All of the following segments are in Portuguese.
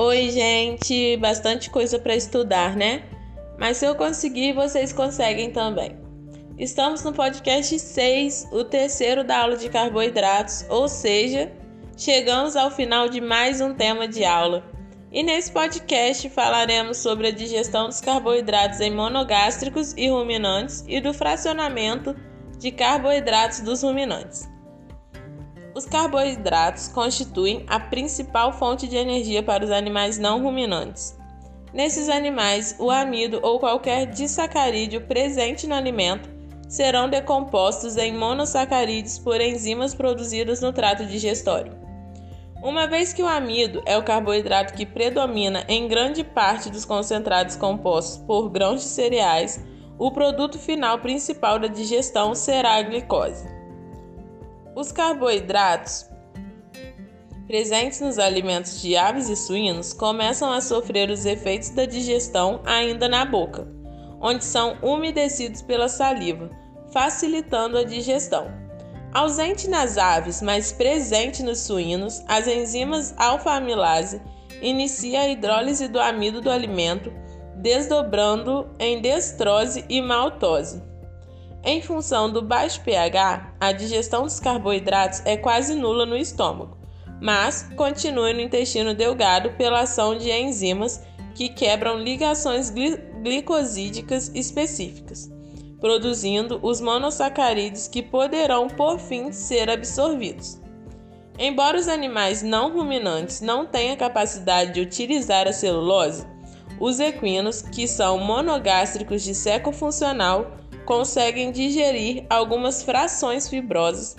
Oi, gente, bastante coisa para estudar, né? Mas se eu conseguir, vocês conseguem também. Estamos no podcast 6, o terceiro da aula de carboidratos, ou seja, chegamos ao final de mais um tema de aula. E nesse podcast falaremos sobre a digestão dos carboidratos em monogástricos e ruminantes e do fracionamento de carboidratos dos ruminantes. Os carboidratos constituem a principal fonte de energia para os animais não ruminantes. Nesses animais, o amido ou qualquer disacarídeo presente no alimento serão decompostos em monossacarídeos por enzimas produzidas no trato digestório. Uma vez que o amido é o carboidrato que predomina em grande parte dos concentrados compostos por grãos de cereais, o produto final principal da digestão será a glicose. Os carboidratos presentes nos alimentos de aves e suínos começam a sofrer os efeitos da digestão ainda na boca, onde são umedecidos pela saliva, facilitando a digestão. Ausente nas aves, mas presente nos suínos, as enzimas alfa-amilase inicia a hidrólise do amido do alimento, desdobrando em destrose e maltose. Em função do baixo pH, a digestão dos carboidratos é quase nula no estômago, mas continua no intestino delgado pela ação de enzimas que quebram ligações glicosídicas específicas, produzindo os monossacarídeos que poderão por fim ser absorvidos. Embora os animais não ruminantes não tenham capacidade de utilizar a celulose, os equinos, que são monogástricos de seco funcional, conseguem digerir algumas frações fibrosas,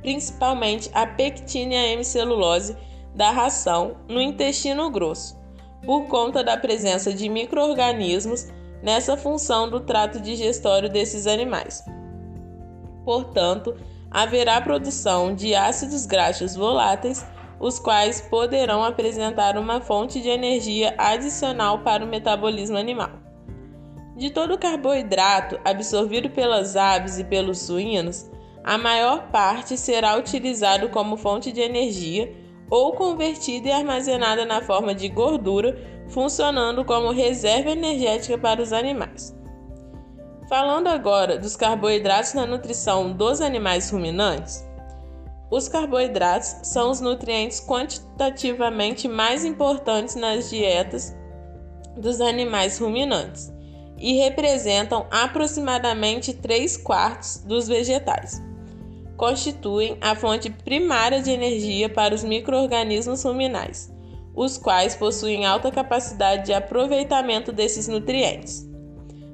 principalmente a pectina e a hemicelulose da ração no intestino grosso, por conta da presença de microorganismos nessa função do trato digestório desses animais. Portanto, haverá produção de ácidos graxos voláteis, os quais poderão apresentar uma fonte de energia adicional para o metabolismo animal. De todo o carboidrato absorvido pelas aves e pelos suínos, a maior parte será utilizado como fonte de energia ou convertida e armazenada na forma de gordura, funcionando como reserva energética para os animais. Falando agora dos carboidratos na nutrição dos animais ruminantes, os carboidratos são os nutrientes quantitativamente mais importantes nas dietas dos animais ruminantes e representam aproximadamente 3 quartos dos vegetais. Constituem a fonte primária de energia para os microorganismos ruminais, os quais possuem alta capacidade de aproveitamento desses nutrientes.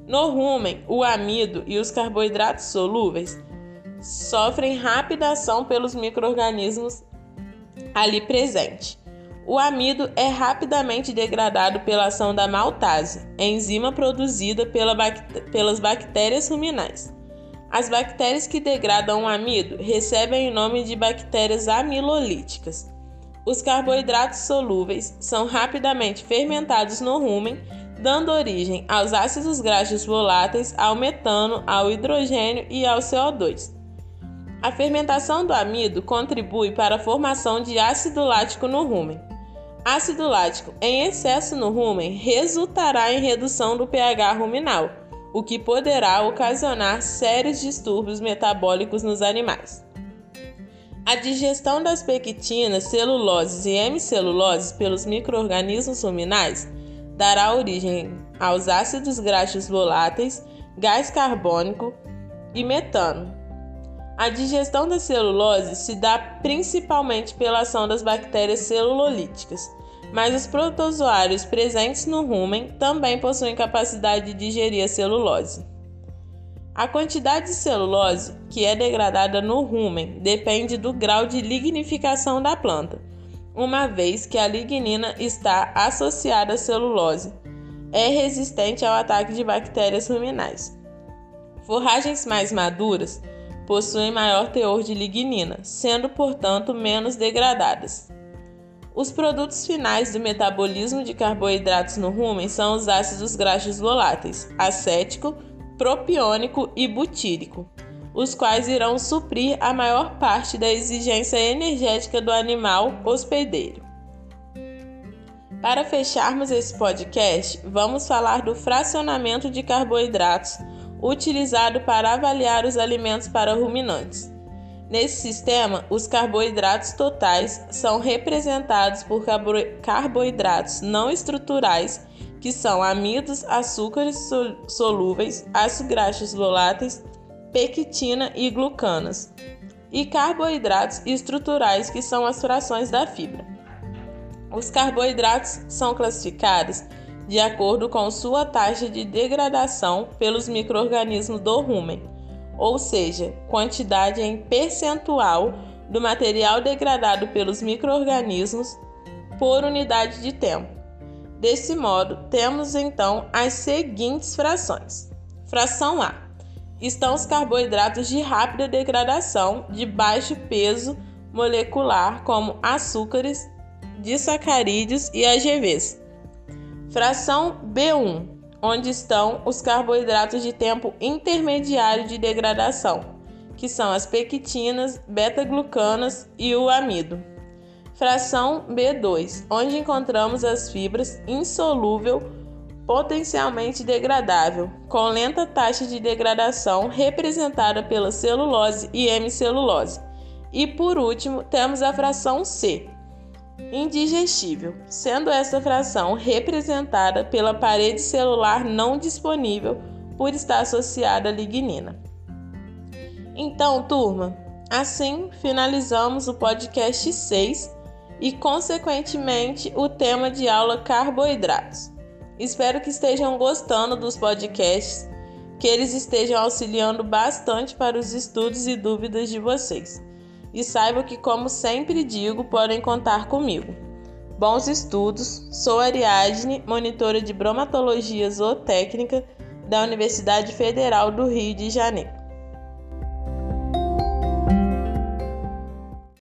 No rumen, o amido e os carboidratos solúveis sofrem rápida ação pelos microorganismos ali presentes o amido é rapidamente degradado pela ação da maltase, enzima produzida pela pelas bactérias ruminais. As bactérias que degradam o amido recebem o nome de bactérias amilolíticas. Os carboidratos solúveis são rapidamente fermentados no rumen, dando origem aos ácidos graxos voláteis, ao metano, ao hidrogênio e ao CO2. A fermentação do amido contribui para a formação de ácido lático no rumen. Ácido lático em excesso no rumen resultará em redução do pH ruminal, o que poderá ocasionar sérios distúrbios metabólicos nos animais. A digestão das pectinas, celuloses e hemiceluloses pelos microorganismos ruminais dará origem aos ácidos graxos voláteis, gás carbônico e metano, a digestão da celulose se dá principalmente pela ação das bactérias celulolíticas, mas os protozoários presentes no rumen também possuem capacidade de digerir a celulose. A quantidade de celulose que é degradada no rumen depende do grau de lignificação da planta, uma vez que a lignina está associada à celulose, é resistente ao ataque de bactérias ruminais. Forragens mais maduras possuem maior teor de lignina, sendo, portanto, menos degradadas. Os produtos finais do metabolismo de carboidratos no rumen são os ácidos graxos voláteis, acético, propiônico e butírico, os quais irão suprir a maior parte da exigência energética do animal hospedeiro. Para fecharmos esse podcast, vamos falar do fracionamento de carboidratos utilizado para avaliar os alimentos para ruminantes. Nesse sistema, os carboidratos totais são representados por carboidratos não estruturais, que são amidos, açúcares solúveis, ácidos graxos voláteis, pectina e glucanas, e carboidratos estruturais, que são as frações da fibra. Os carboidratos são classificados de acordo com sua taxa de degradação pelos microrganismos do rumen, ou seja, quantidade em percentual do material degradado pelos microrganismos por unidade de tempo. Desse modo, temos então as seguintes frações. Fração A: estão os carboidratos de rápida degradação de baixo peso molecular, como açúcares, disacarídeos e AGVs. Fração B1, onde estão os carboidratos de tempo intermediário de degradação, que são as pectinas, beta-glucanas e o amido. Fração B2, onde encontramos as fibras insolúvel potencialmente degradável, com lenta taxa de degradação representada pela celulose e hemicelulose. E por último, temos a fração C, indigestível, sendo essa fração representada pela parede celular não disponível por estar associada à lignina. Então, turma, assim finalizamos o podcast 6 e, consequentemente, o tema de aula carboidratos. Espero que estejam gostando dos podcasts, que eles estejam auxiliando bastante para os estudos e dúvidas de vocês e saibam que, como sempre digo, podem contar comigo. Bons estudos, sou Ariadne, monitora de bromatologia zootécnica da Universidade Federal do Rio de Janeiro.